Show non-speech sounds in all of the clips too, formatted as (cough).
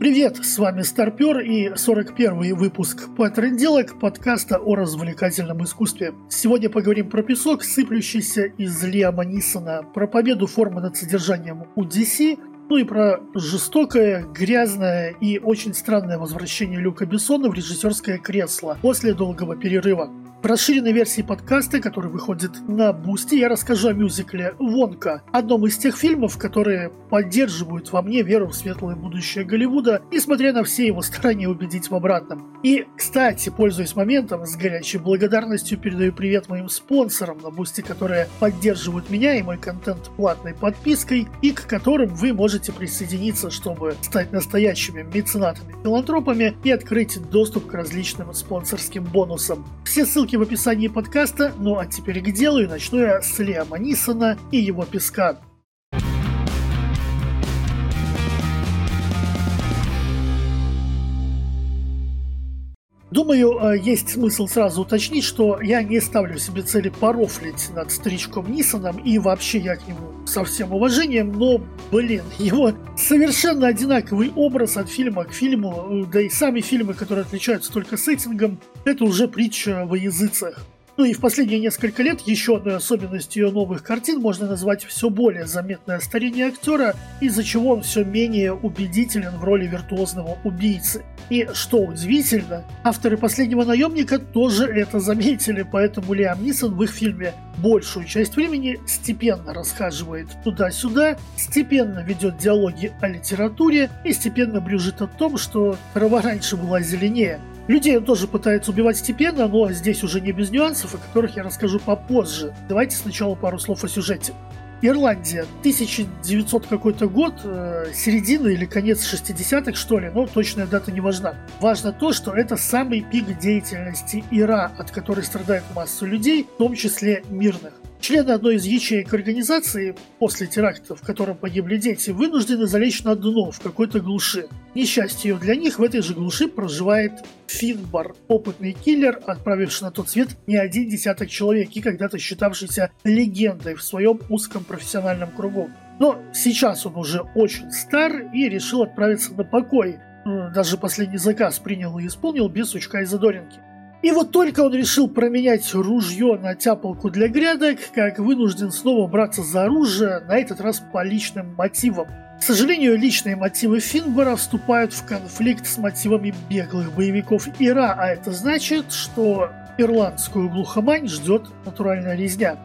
Привет, с вами Старпер и 41 выпуск «Потрынделок» подкаста о развлекательном искусстве. Сегодня поговорим про песок, сыплющийся из Лиама Нисона, про победу формы над содержанием у ну и про жестокое, грязное и очень странное возвращение Люка Бессона в режиссерское кресло после долгого перерыва. В расширенной версии подкаста, который выходит на Бусти, я расскажу о мюзикле «Вонка», одном из тех фильмов, которые поддерживают во мне веру в светлое будущее Голливуда, несмотря на все его старания убедить в обратном. И, кстати, пользуясь моментом, с горячей благодарностью передаю привет моим спонсорам на Бусти, которые поддерживают меня и мой контент платной подпиской, и к которым вы можете присоединиться, чтобы стать настоящими меценатами-филантропами и открыть доступ к различным спонсорским бонусам. Все ссылки ссылки в описании подкаста. Ну а теперь к делу и начну я с Лиама Нисона и его песка. Думаю, э, есть смысл сразу уточнить, что я не ставлю себе цели порофлить над старичком Нисоном, и вообще я к нему со всем уважением, но, блин, (laughs) его совершенно одинаковый образ от фильма к фильму, э, да и сами фильмы, которые отличаются только сеттингом, это уже притча во языцах. Ну и в последние несколько лет еще одной особенностью ее новых картин можно назвать все более заметное старение актера, из-за чего он все менее убедителен в роли виртуозного убийцы. И что удивительно, авторы «Последнего наемника» тоже это заметили, поэтому Лиам Нисон в их фильме большую часть времени степенно расхаживает туда-сюда, степенно ведет диалоги о литературе и степенно брюжит о том, что трава раньше была зеленее. Людей он тоже пытается убивать степенно, но здесь уже не без нюансов, о которых я расскажу попозже. Давайте сначала пару слов о сюжете. Ирландия, 1900 какой-то год, э, середина или конец 60-х, что ли, но точная дата не важна. Важно то, что это самый пик деятельности Ира, от которой страдает масса людей, в том числе мирных. Члены одной из ячеек организации после теракта, в котором погибли дети, вынуждены залечь на дно в какой-то глуши. Несчастье для них в этой же глуши проживает Финбар, опытный киллер, отправивший на тот свет не один десяток человек и когда-то считавшийся легендой в своем узком профессиональном кругу. Но сейчас он уже очень стар и решил отправиться на покой. Даже последний заказ принял и исполнил без сучка и задоринки. И вот только он решил променять ружье на тяпалку для грядок, как вынужден снова браться за оружие, на этот раз по личным мотивам. К сожалению, личные мотивы Финбора вступают в конфликт с мотивами беглых боевиков Ира, а это значит, что ирландскую глухомань ждет натуральная резня.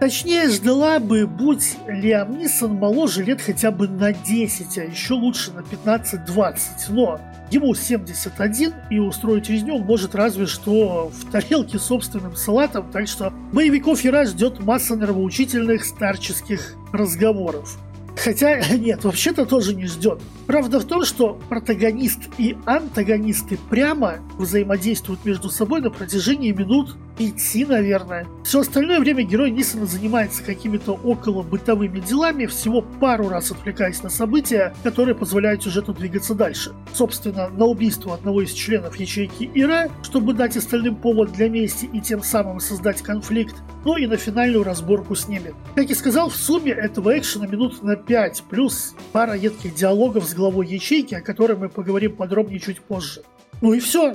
Точнее, ждала бы, будь Лиам Нисон моложе лет хотя бы на 10, а еще лучше на 15-20. Но ему 71, и устроить резню он может разве что в тарелке собственным салатом, так что боевиков Ира ждет масса нравоучительных старческих разговоров. Хотя, (laughs) нет, вообще-то тоже не ждет. Правда в том, что протагонист и антагонисты прямо взаимодействуют между собой на протяжении минут пяти, наверное. Все остальное время герой Нисона занимается какими-то около бытовыми делами, всего пару раз отвлекаясь на события, которые позволяют сюжету двигаться дальше. Собственно, на убийство одного из членов ячейки Ира, чтобы дать остальным повод для мести и тем самым создать конфликт, ну и на финальную разборку с ними. Как и сказал, в сумме этого экшена минут на 5, плюс пара едких диалогов с главой ячейки, о которой мы поговорим подробнее чуть позже. Ну и все.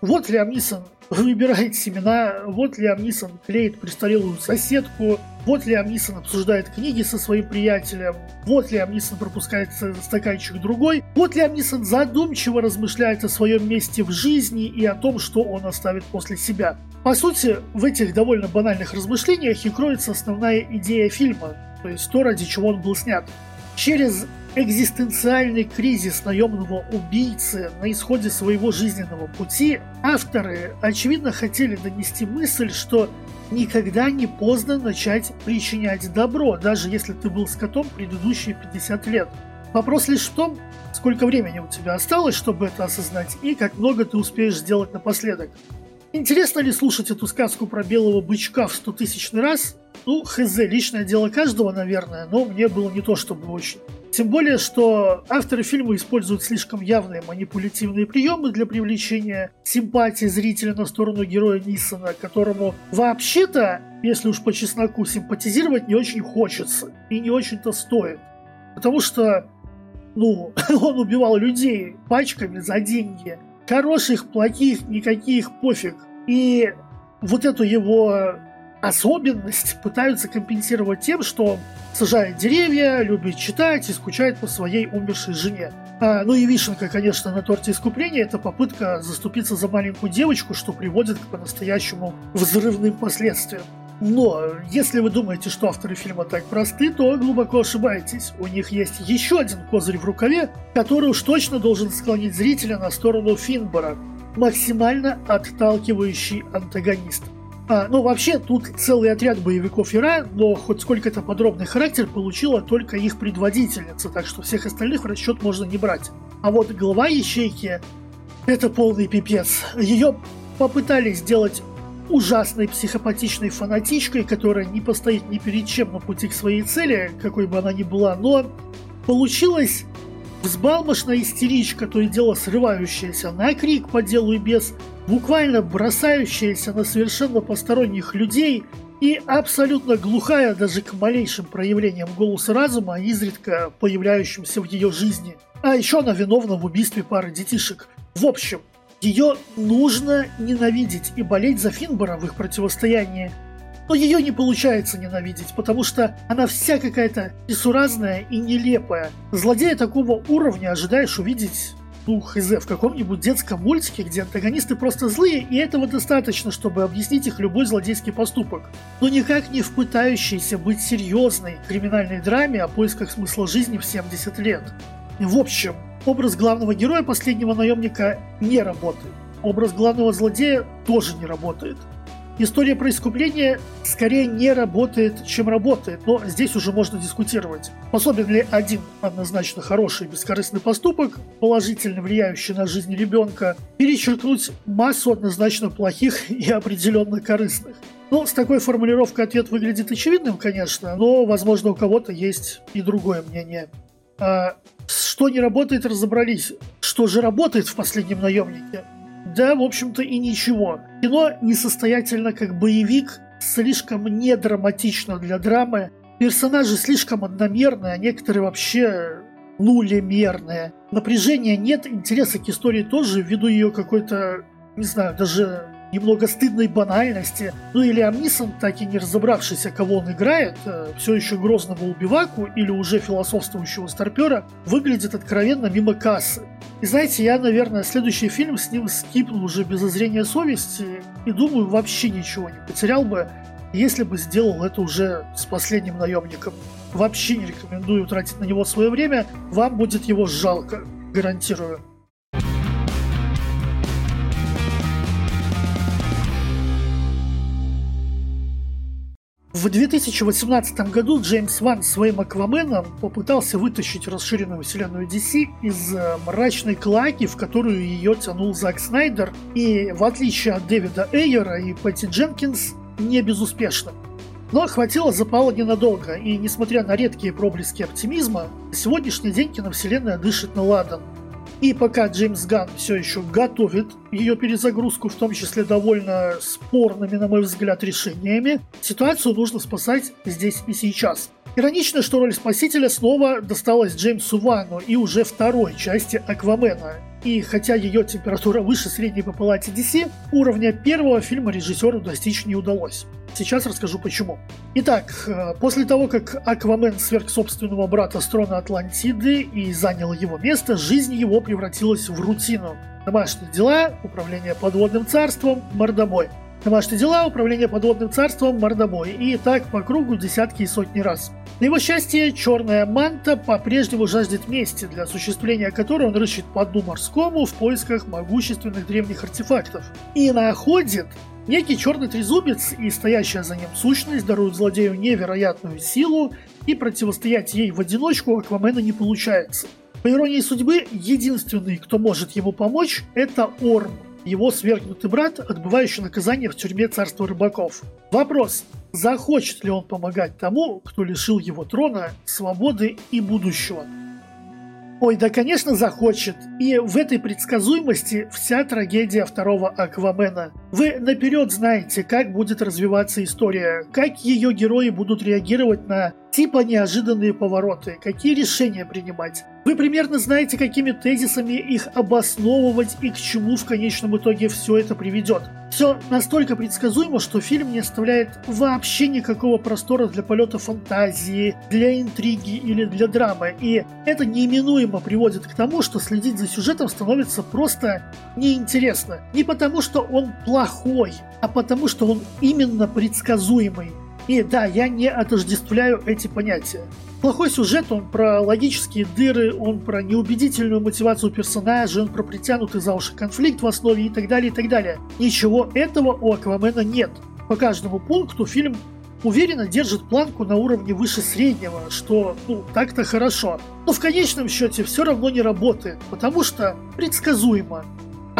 Вот Лиам Нисон выбирает семена, вот Лиам Нисон клеит престарелую соседку, вот Лиам Нисон обсуждает книги со своим приятелем, вот Лиам Нисон пропускает стаканчик другой, вот Лиам Нисон задумчиво размышляет о своем месте в жизни и о том, что он оставит после себя. По сути, в этих довольно банальных размышлениях и кроется основная идея фильма, то есть то, ради чего он был снят. Через экзистенциальный кризис наемного убийцы на исходе своего жизненного пути, авторы, очевидно, хотели донести мысль, что никогда не поздно начать причинять добро, даже если ты был скотом предыдущие 50 лет. Вопрос лишь в том, сколько времени у тебя осталось, чтобы это осознать, и как много ты успеешь сделать напоследок. Интересно ли слушать эту сказку про белого бычка в сто тысячный раз? Ну, хз, личное дело каждого, наверное, но мне было не то чтобы очень. Тем более, что авторы фильма используют слишком явные манипулятивные приемы для привлечения симпатии зрителя на сторону героя Нисона, которому вообще-то, если уж по чесноку, симпатизировать не очень хочется и не очень-то стоит. Потому что Ну, (laughs) он убивал людей пачками за деньги. Хороших, плохих, никаких, пофиг. И вот эту его особенность пытаются компенсировать тем, что сажает деревья, любит читать и скучает по своей умершей жене. А, ну и вишенка, конечно, на торте искупления – это попытка заступиться за маленькую девочку, что приводит к по-настоящему взрывным последствиям. Но если вы думаете, что авторы фильма так просты, то глубоко ошибаетесь. У них есть еще один козырь в рукаве, который уж точно должен склонить зрителя на сторону Финбора. Максимально отталкивающий антагонист – а, ну, вообще, тут целый отряд боевиков Ира, но хоть сколько-то подробный характер получила только их предводительница, так что всех остальных в расчет можно не брать. А вот глава ячейки – это полный пипец. Ее попытались сделать ужасной психопатичной фанатичкой, которая не постоит ни перед чем на пути к своей цели, какой бы она ни была, но получилось взбалмошная истеричка, то и дело срывающаяся на крик по делу и без, буквально бросающаяся на совершенно посторонних людей и абсолютно глухая даже к малейшим проявлениям голоса разума, изредка появляющимся в ее жизни. А еще она виновна в убийстве пары детишек. В общем, ее нужно ненавидеть и болеть за Финбора в их противостоянии – но ее не получается ненавидеть, потому что она вся какая-то несуразная и нелепая. Злодея такого уровня ожидаешь увидеть ну, хз, в каком-нибудь детском мультике, где антагонисты просто злые, и этого достаточно, чтобы объяснить их любой злодейский поступок. Но никак не в пытающейся быть серьезной криминальной драме о поисках смысла жизни в 70 лет. В общем, образ главного героя последнего наемника не работает. Образ главного злодея тоже не работает. История про искупление скорее не работает, чем работает, но здесь уже можно дискутировать. Способен ли один однозначно хороший бескорыстный поступок, положительно влияющий на жизнь ребенка, перечеркнуть массу однозначно плохих и определенно корыстных? Ну, с такой формулировкой ответ выглядит очевидным, конечно, но, возможно, у кого-то есть и другое мнение. А что не работает, разобрались. Что же работает в «Последнем наемнике»? Да, в общем-то, и ничего. Кино несостоятельно как боевик, слишком недраматично для драмы. Персонажи слишком одномерные, а некоторые вообще нулемерные. Напряжения нет, интереса к истории тоже, ввиду ее какой-то, не знаю, даже немного стыдной банальности. Ну или Амнисон, так и не разобравшийся, кого он играет, э, все еще грозного убиваку или уже философствующего старпера, выглядит откровенно мимо кассы. И знаете, я, наверное, следующий фильм с ним скипнул уже без озрения совести и думаю, вообще ничего не потерял бы, если бы сделал это уже с последним наемником. Вообще не рекомендую тратить на него свое время, вам будет его жалко, гарантирую. В 2018 году Джеймс Ван своим Акваменом попытался вытащить расширенную вселенную DC из э, мрачной клаки, в которую ее тянул Зак Снайдер, и в отличие от Дэвида Эйера и Пэтти Дженкинс, не безуспешно. Но хватило запала ненадолго, и несмотря на редкие проблески оптимизма, сегодняшний день киновселенная дышит на ладан – и пока Джеймс Ганн все еще готовит ее перезагрузку, в том числе довольно спорными, на мой взгляд, решениями, ситуацию нужно спасать здесь и сейчас. Иронично, что роль спасителя снова досталась Джеймсу Вану и уже второй части Аквамена. И хотя ее температура выше средней по палате DC, уровня первого фильма режиссеру достичь не удалось. Сейчас расскажу почему. Итак, э, после того, как Аквамен сверг собственного брата с трона Атлантиды и занял его место, жизнь его превратилась в рутину. Домашние дела, управление подводным царством, мордобой. Домашние дела, управление подводным царством, мордобой. И так по кругу десятки и сотни раз. На его счастье, черная манта по-прежнему жаждет мести, для осуществления которой он рыщет по дну морскому в поисках могущественных древних артефактов. И находит Некий черный трезубец и стоящая за ним сущность даруют злодею невероятную силу, и противостоять ей в одиночку Аквамена не получается. По иронии судьбы, единственный, кто может ему помочь, это Орм, его свергнутый брат, отбывающий наказание в тюрьме царства рыбаков. Вопрос, захочет ли он помогать тому, кто лишил его трона, свободы и будущего? Ой, да, конечно, захочет. И в этой предсказуемости вся трагедия второго Аквамена. Вы наперед знаете, как будет развиваться история, как ее герои будут реагировать на типа неожиданные повороты, какие решения принимать. Вы примерно знаете, какими тезисами их обосновывать и к чему в конечном итоге все это приведет. Все настолько предсказуемо, что фильм не оставляет вообще никакого простора для полета фантазии, для интриги или для драмы. И это неименуемо приводит к тому, что следить за сюжетом становится просто неинтересно. Не потому, что он плохой, а потому, что он именно предсказуемый. И да, я не отождествляю эти понятия. Плохой сюжет, он про логические дыры, он про неубедительную мотивацию персонажа, он про притянутый за уши конфликт в основе и так далее, и так далее. Ничего этого у Аквамена нет. По каждому пункту фильм уверенно держит планку на уровне выше среднего, что, ну, так-то хорошо. Но в конечном счете все равно не работает, потому что предсказуемо.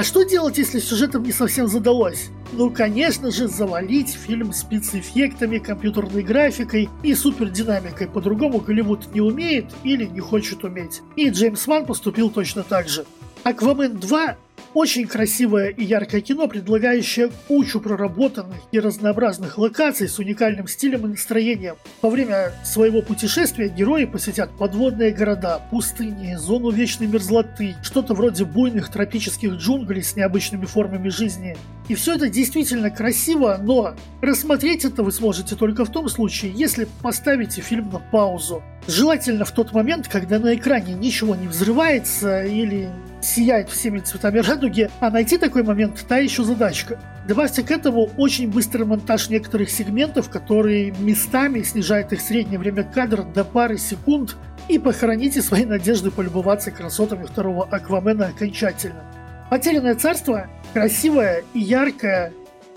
А что делать, если сюжетом не совсем задалось? Ну, конечно же, завалить фильм спецэффектами, компьютерной графикой и супердинамикой. По-другому Голливуд не умеет или не хочет уметь. И Джеймс Ван поступил точно так же. Аквамен 2 очень красивое и яркое кино, предлагающее кучу проработанных и разнообразных локаций с уникальным стилем и настроением. Во время своего путешествия герои посетят подводные города, пустыни, зону вечной мерзлоты, что-то вроде буйных тропических джунглей с необычными формами жизни. И все это действительно красиво, но рассмотреть это вы сможете только в том случае, если поставите фильм на паузу. Желательно в тот момент, когда на экране ничего не взрывается или сияет всеми цветами радуги, а найти такой момент – та еще задачка. Добавьте к этому очень быстрый монтаж некоторых сегментов, который местами снижает их среднее время кадра до пары секунд, и похороните свои надежды полюбоваться красотами второго Аквамена окончательно. «Потерянное царство» – красивое и яркое,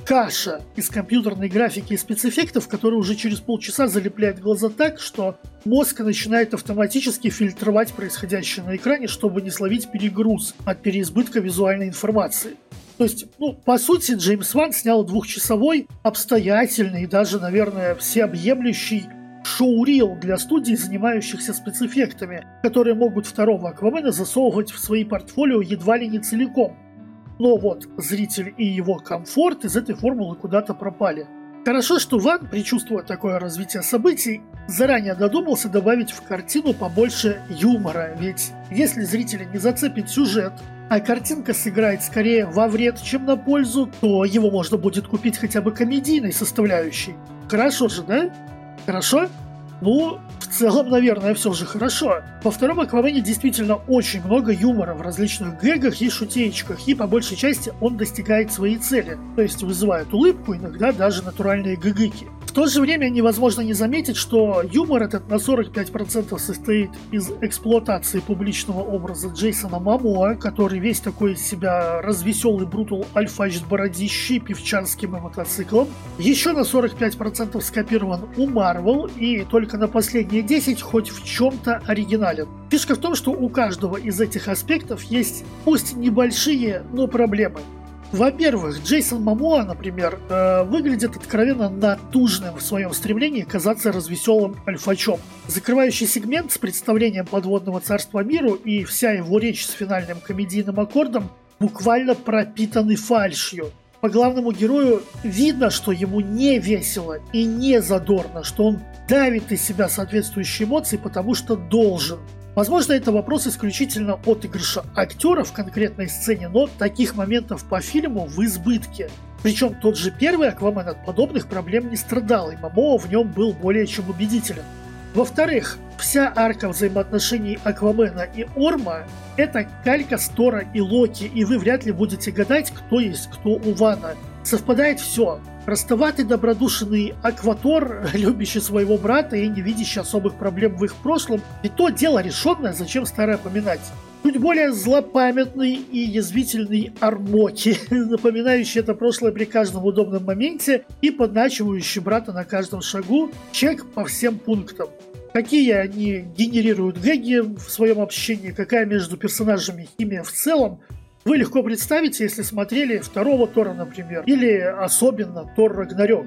каша из компьютерной графики и спецэффектов, которая уже через полчаса залепляет глаза так, что мозг начинает автоматически фильтровать происходящее на экране, чтобы не словить перегруз от переизбытка визуальной информации. То есть, ну, по сути, Джеймс Ван снял двухчасовой, обстоятельный и даже, наверное, всеобъемлющий шоу-рил для студий, занимающихся спецэффектами, которые могут второго Аквамена засовывать в свои портфолио едва ли не целиком. Но вот зритель и его комфорт из этой формулы куда-то пропали. Хорошо, что Ван, предчувствуя такое развитие событий, заранее додумался добавить в картину побольше юмора, ведь если зрителя не зацепит сюжет, а картинка сыграет скорее во вред, чем на пользу, то его можно будет купить хотя бы комедийной составляющей. Хорошо же, да? Хорошо? Ну, в целом, наверное, все же хорошо. Во втором Аквамене действительно очень много юмора в различных гэгах и шутеечках, и по большей части он достигает своей цели, то есть вызывает улыбку, иногда даже натуральные гыгыки. То же время невозможно не заметить, что юмор этот на 45% состоит из эксплуатации публичного образа Джейсона Мамоа, который весь такой из себя развеселый брутал альфач с бородищей, певчанским и мотоциклом. Еще на 45% скопирован у Марвел, и только на последние 10 хоть в чем-то оригинален. Фишка в том, что у каждого из этих аспектов есть пусть небольшие, но проблемы. Во-первых, Джейсон Мамоа, например, э, выглядит откровенно натужным в своем стремлении казаться развеселым альфачом. Закрывающий сегмент с представлением подводного царства миру и вся его речь с финальным комедийным аккордом буквально пропитаны фальшью. По главному герою видно, что ему не весело и не задорно, что он давит из себя соответствующие эмоции, потому что должен. Возможно, это вопрос исключительно отыгрыша актера в конкретной сцене, но таких моментов по фильму в избытке. Причем тот же первый Аквамен от подобных проблем не страдал, и Мамоа в нем был более чем убедителен. Во-вторых, вся арка взаимоотношений Аквамена и Орма – это калька Стора и Локи, и вы вряд ли будете гадать, кто есть кто у Вана. Совпадает все. Простоватый добродушный Акватор, любящий своего брата и не видящий особых проблем в их прошлом, и то дело решенное, зачем старое поминать. Чуть более злопамятный и язвительный Армоки, (laughs) напоминающий это прошлое при каждом удобном моменте и подначивающий брата на каждом шагу, чек по всем пунктам. Какие они генерируют гэги в своем общении, какая между персонажами химия в целом, вы легко представите, если смотрели второго Тора, например, или особенно Тор Рагнарёк.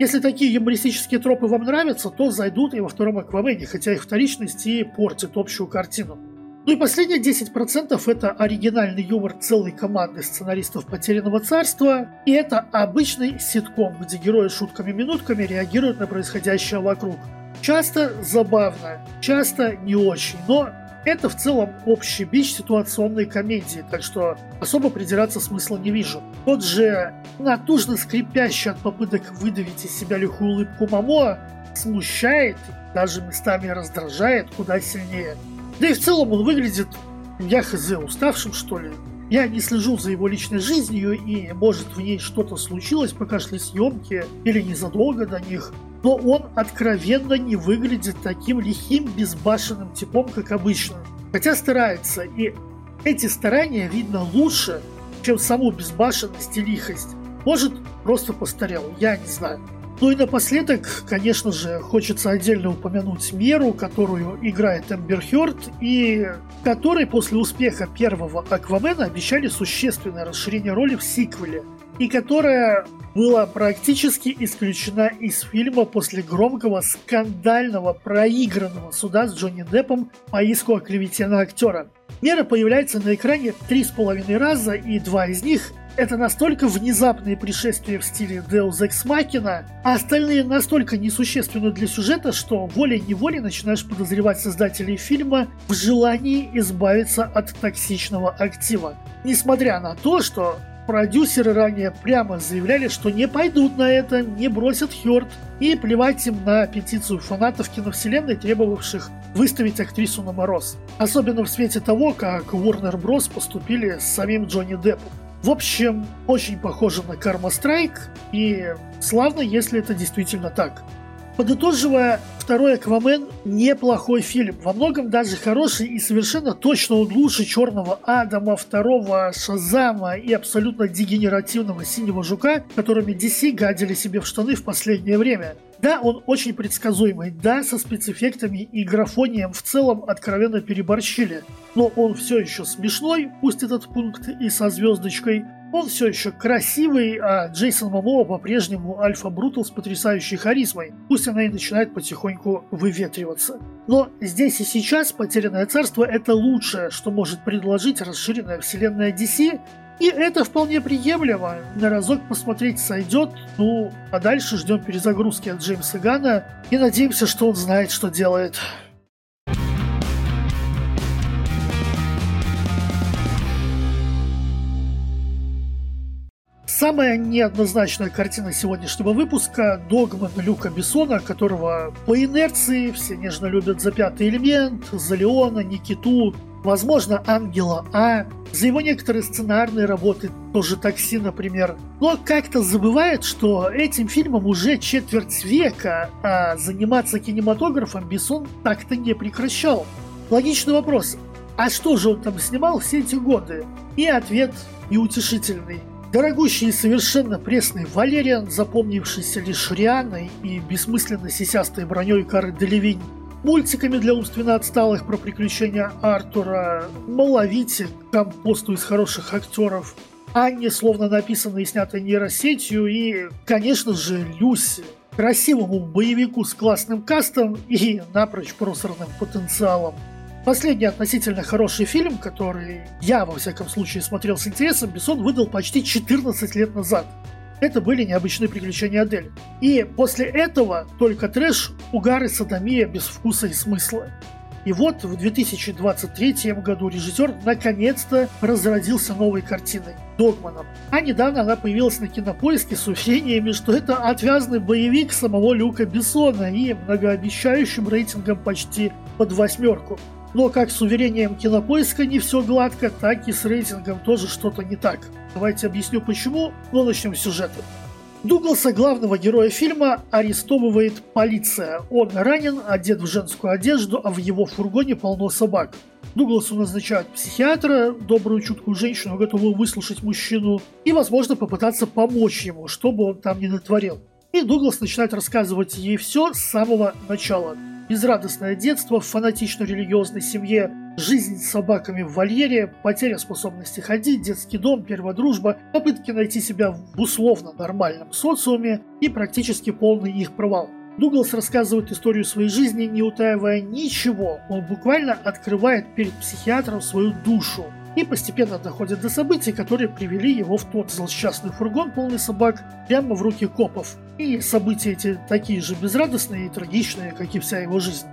Если такие юмористические тропы вам нравятся, то зайдут и во втором Аквамене, хотя их вторичность и портит общую картину. Ну и последние 10% это оригинальный юмор целой команды сценаристов «Потерянного царства», и это обычный ситком, где герои шутками-минутками реагируют на происходящее вокруг. Часто забавно, часто не очень, но это в целом общий бич ситуационной комедии, так что особо придираться смысла не вижу. Тот же натужно скрипящий от попыток выдавить из себя лихую улыбку Мамо смущает, даже местами раздражает куда сильнее. Да и в целом он выглядит, я хз, уставшим что ли. Я не слежу за его личной жизнью, и может в ней что-то случилось, пока шли съемки, или незадолго до них но он откровенно не выглядит таким лихим, безбашенным типом, как обычно. Хотя старается, и эти старания видно лучше, чем саму безбашенность и лихость. Может, просто постарел, я не знаю. Ну и напоследок, конечно же, хочется отдельно упомянуть Меру, которую играет Эмбер Хёрд, и которой после успеха первого Аквамена обещали существенное расширение роли в сиквеле, и которая была практически исключена из фильма после громкого скандального проигранного суда с Джонни Деппом по иску о клевете на актера. Мера появляется на экране три с половиной раза, и два из них это настолько внезапные пришествия в стиле Deus Ex Machina, а остальные настолько несущественны для сюжета, что волей-неволей начинаешь подозревать создателей фильма в желании избавиться от токсичного актива. Несмотря на то, что Продюсеры ранее прямо заявляли, что не пойдут на это, не бросят Хёрд и плевать им на петицию фанатов киновселенной, требовавших выставить актрису на мороз. Особенно в свете того, как Warner Bros. поступили с самим Джонни Деппом. В общем, очень похоже на Карма Страйк, и славно, если это действительно так. Подытоживая, второй Аквамен неплохой фильм, во многом даже хороший и совершенно точно он лучше Черного Адама, второго Шазама и абсолютно дегенеративного Синего Жука, которыми DC гадили себе в штаны в последнее время. Да, он очень предсказуемый, да, со спецэффектами и графонием в целом откровенно переборщили, но он все еще смешной, пусть этот пункт и со звездочкой, он все еще красивый, а Джейсон Момоа по-прежнему альфа-брутал с потрясающей харизмой. Пусть она и начинает потихоньку выветриваться. Но здесь и сейчас «Потерянное царство» — это лучшее, что может предложить расширенная вселенная DC, и это вполне приемлемо. На разок посмотреть сойдет. Ну, а дальше ждем перезагрузки от Джеймса Гана и надеемся, что он знает, что делает. Самая неоднозначная картина сегодняшнего выпуска – «Догман» Люка Бессона, которого по инерции все нежно любят за «Пятый элемент», за Леона, Никиту, возможно, Ангела А, за его некоторые сценарные работы, тоже «Такси», например. Но как-то забывает, что этим фильмом уже четверть века, а заниматься кинематографом Бессон так-то не прекращал. Логичный вопрос – а что же он там снимал все эти годы? И ответ неутешительный – Дорогущий и совершенно пресный Валериан, запомнившийся лишь Рианой и бессмысленно сисястой броней Кары Делевинь, мультиками для умственно отсталых про приключения Артура, Маловите, компосту из хороших актеров, Анне, словно написанной и снятой нейросетью, и, конечно же, Люси, красивому боевику с классным кастом и напрочь просранным потенциалом. Последний относительно хороший фильм, который я, во всяком случае, смотрел с интересом, Бессон выдал почти 14 лет назад. Это были необычные приключения Адель. И после этого только трэш, угар и садомия без вкуса и смысла. И вот в 2023 году режиссер наконец-то разродился новой картиной – «Догманом». А недавно она появилась на кинопоиске с уверениями, что это отвязный боевик самого Люка Бессона и многообещающим рейтингом почти под восьмерку. Но как с уверением кинопоиска не все гладко, так и с рейтингом тоже что-то не так. Давайте объясню почему, но начнем с сюжета. Дугласа, главного героя фильма, арестовывает полиция. Он ранен, одет в женскую одежду, а в его фургоне полно собак. Дугласу назначают психиатра, добрую чуткую женщину, готовую выслушать мужчину, и, возможно, попытаться помочь ему, чтобы он там не натворил. И Дуглас начинает рассказывать ей все с самого начала безрадостное детство в фанатично-религиозной семье, жизнь с собаками в вольере, потеря способности ходить, детский дом, первая дружба, попытки найти себя в условно нормальном социуме. И практически полный их провал. Дуглас рассказывает историю своей жизни, не утаивая ничего. Он буквально открывает перед психиатром свою душу. И постепенно доходит до событий, которые привели его в тот злосчастный фургон, полный собак, прямо в руки копов. И события эти такие же безрадостные и трагичные, как и вся его жизнь.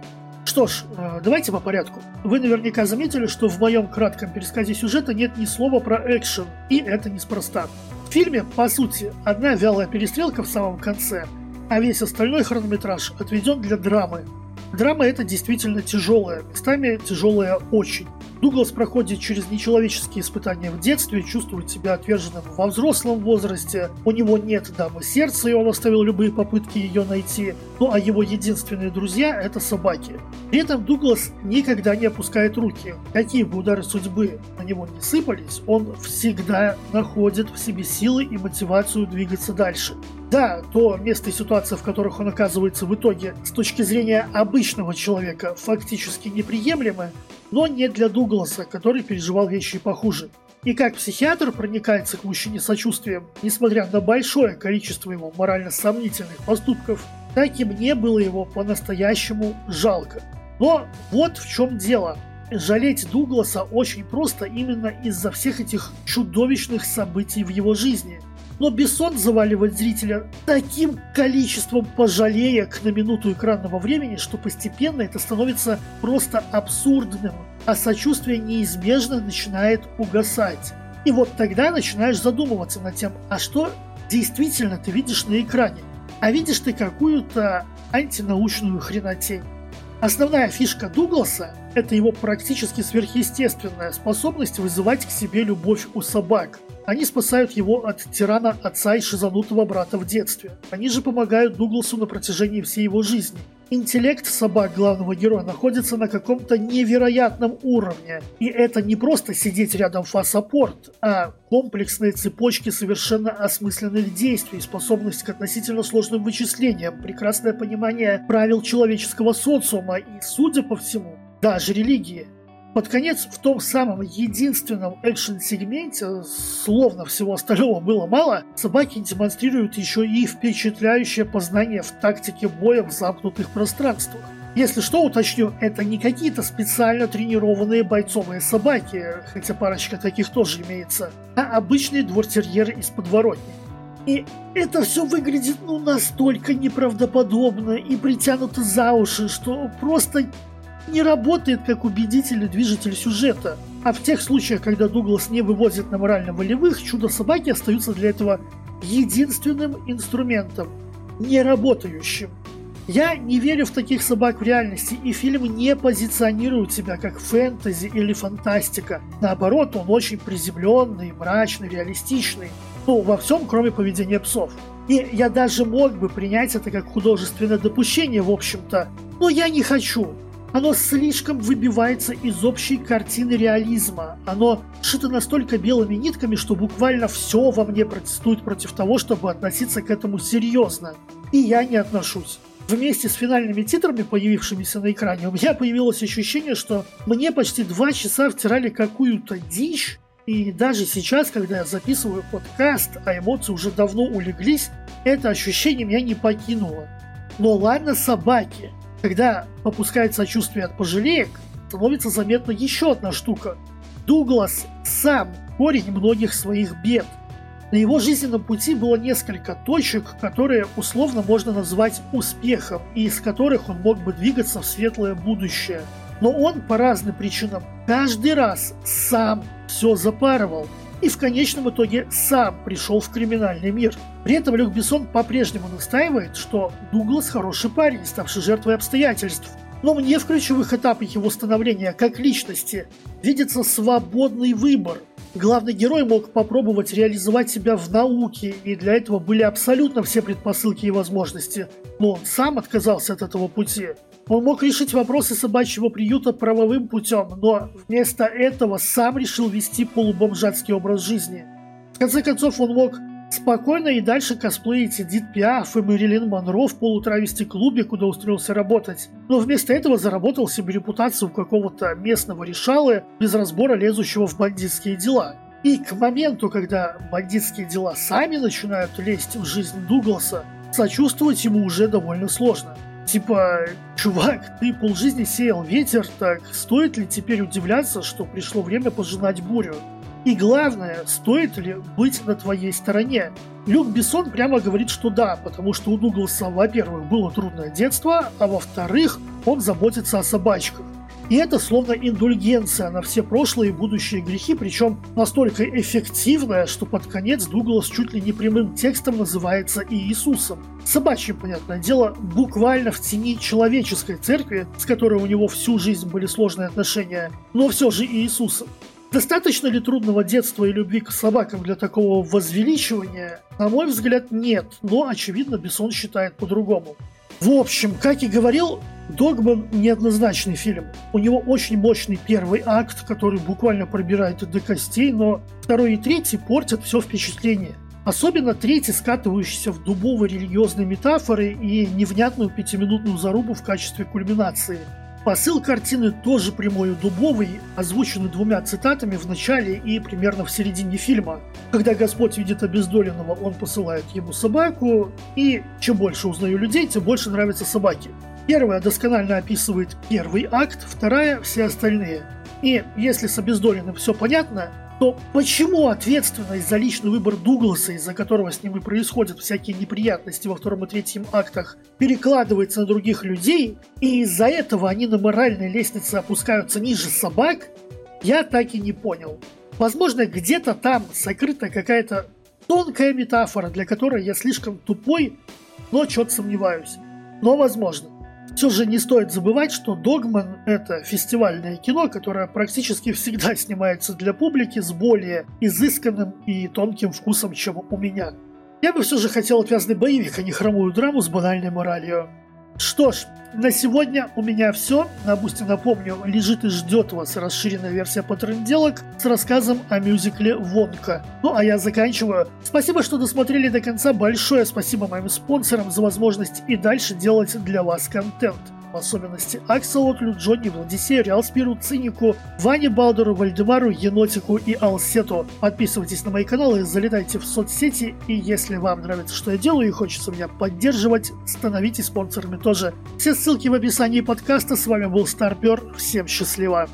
Что ж, э, давайте по порядку. Вы наверняка заметили, что в моем кратком пересказе сюжета нет ни слова про экшен, и это неспроста. В фильме, по сути, одна вялая перестрелка в самом конце – а весь остальной хронометраж отведен для драмы. Драма это действительно тяжелая, местами тяжелая очень. Дуглас проходит через нечеловеческие испытания в детстве, чувствует себя отверженным во взрослом возрасте. У него нет дамы сердца, и он оставил любые попытки ее найти. Ну а его единственные друзья – это собаки. При этом Дуглас никогда не опускает руки. Какие бы удары судьбы на него не сыпались, он всегда находит в себе силы и мотивацию двигаться дальше. Да, то место и ситуация, в которых он оказывается в итоге, с точки зрения обычного человека, фактически неприемлемы, но не для Дугласа, который переживал вещи похуже. И как психиатр проникается к мужчине сочувствием, несмотря на большое количество его морально сомнительных поступков, так и мне было его по-настоящему жалко. Но вот в чем дело. Жалеть Дугласа очень просто именно из-за всех этих чудовищных событий в его жизни – но Бессон заваливает зрителя таким количеством пожалеек на минуту экранного времени, что постепенно это становится просто абсурдным, а сочувствие неизбежно начинает угасать. И вот тогда начинаешь задумываться над тем, а что действительно ты видишь на экране? А видишь ты какую-то антинаучную хренотень. Основная фишка Дугласа – это его практически сверхъестественная способность вызывать к себе любовь у собак – они спасают его от тирана отца и шизанутого брата в детстве. Они же помогают Дугласу на протяжении всей его жизни. Интеллект собак главного героя находится на каком-то невероятном уровне. И это не просто сидеть рядом фасапорт, а комплексные цепочки совершенно осмысленных действий, способность к относительно сложным вычислениям, прекрасное понимание правил человеческого социума и, судя по всему, даже религии. Под конец, в том самом единственном экшен-сегменте, словно всего остального было мало, собаки демонстрируют еще и впечатляющее познание в тактике боя в замкнутых пространствах. Если что, уточню, это не какие-то специально тренированные бойцовые собаки, хотя парочка таких тоже имеется, а обычные двортерьеры из подворотни. И это все выглядит ну настолько неправдоподобно и притянуто за уши, что просто не работает как убедительный движитель сюжета. А в тех случаях, когда Дуглас не вывозит на морально-волевых, чудо-собаки остаются для этого единственным инструментом, не работающим. Я не верю в таких собак в реальности, и фильм не позиционирует себя как фэнтези или фантастика. Наоборот, он очень приземленный, мрачный, реалистичный. Ну, во всем, кроме поведения псов. И я даже мог бы принять это как художественное допущение, в общем-то, но я не хочу. Оно слишком выбивается из общей картины реализма. Оно шито настолько белыми нитками, что буквально все во мне протестует против того, чтобы относиться к этому серьезно. И я не отношусь. Вместе с финальными титрами, появившимися на экране, у меня появилось ощущение, что мне почти два часа втирали какую-то дичь, и даже сейчас, когда я записываю подкаст, а эмоции уже давно улеглись, это ощущение меня не покинуло. Но ладно собаки, когда попускает сочувствие от пожалеек, становится заметна еще одна штука. Дуглас сам корень многих своих бед. На его жизненном пути было несколько точек, которые условно можно назвать успехом, и из которых он мог бы двигаться в светлое будущее. Но он по разным причинам каждый раз сам все запарывал – и в конечном итоге сам пришел в криминальный мир. При этом Люк Бессон по-прежнему настаивает, что Дуглас хороший парень, ставший жертвой обстоятельств. Но мне в ключевых этапах его становления как личности видится свободный выбор. Главный герой мог попробовать реализовать себя в науке, и для этого были абсолютно все предпосылки и возможности. Но он сам отказался от этого пути. Он мог решить вопросы собачьего приюта правовым путем, но вместо этого сам решил вести полубомжатский образ жизни. В конце концов, он мог спокойно и дальше косплеить Эдит Пиаф и Мэрилин Монро в полутравести-клубе, куда устроился работать. Но вместо этого заработал себе репутацию какого-то местного решалы, без разбора лезущего в бандитские дела. И к моменту, когда бандитские дела сами начинают лезть в жизнь Дугласа, сочувствовать ему уже довольно сложно. Типа, чувак, ты полжизни сеял ветер, так стоит ли теперь удивляться, что пришло время пожинать бурю? И главное, стоит ли быть на твоей стороне? Люк Бессон прямо говорит, что да, потому что у Дугласа, во-первых, было трудное детство, а во-вторых, он заботится о собачках. И это словно индульгенция на все прошлые и будущие грехи, причем настолько эффективная, что под конец Дуглас чуть ли не прямым текстом называется Иисусом. Собачьим, понятное дело, буквально в тени человеческой церкви, с которой у него всю жизнь были сложные отношения, но все же Иисусом. Достаточно ли трудного детства и любви к собакам для такого возвеличивания? На мой взгляд, нет, но, очевидно, Бессон считает по-другому. В общем, как и говорил, Догман неоднозначный фильм. У него очень мощный первый акт, который буквально пробирает до костей, но второй и третий портят все впечатление. Особенно третий, скатывающийся в дубовые религиозные метафоры и невнятную пятиминутную зарубу в качестве кульминации – Посыл картины тоже прямой и дубовый, озвученный двумя цитатами в начале и примерно в середине фильма. Когда Господь видит обездоленного, он посылает ему собаку, и чем больше узнаю людей, тем больше нравятся собаки. Первая досконально описывает первый акт, вторая – все остальные. И если с обездоленным все понятно, то почему ответственность за личный выбор Дугласа, из-за которого с ним и происходят всякие неприятности во втором и третьем актах, перекладывается на других людей, и из-за этого они на моральной лестнице опускаются ниже собак, я так и не понял. Возможно, где-то там сокрыта какая-то тонкая метафора, для которой я слишком тупой, но что-то сомневаюсь. Но возможно. Все же не стоит забывать, что «Догман» — это фестивальное кино, которое практически всегда (laughs) снимается для публики с более изысканным и тонким вкусом, чем у меня. Я бы все же хотел отвязный боевик, а не хромую драму с банальной моралью. Что ж, на сегодня у меня все. На Бусте, напомню, лежит и ждет вас расширенная версия потренделок с рассказом о мюзикле «Вонка». Ну, а я заканчиваю. Спасибо, что досмотрели до конца. Большое спасибо моим спонсорам за возможность и дальше делать для вас контент в особенности Акселотлю, Джонни, Владисею, Реалспиру, Цинику, Ване Балдеру, Вальдемару, Енотику и Алсету. Подписывайтесь на мои каналы, залетайте в соцсети, и если вам нравится, что я делаю, и хочется меня поддерживать, становитесь спонсорами тоже. Все ссылки в описании подкаста. С вами был Старпер. Всем счастливо!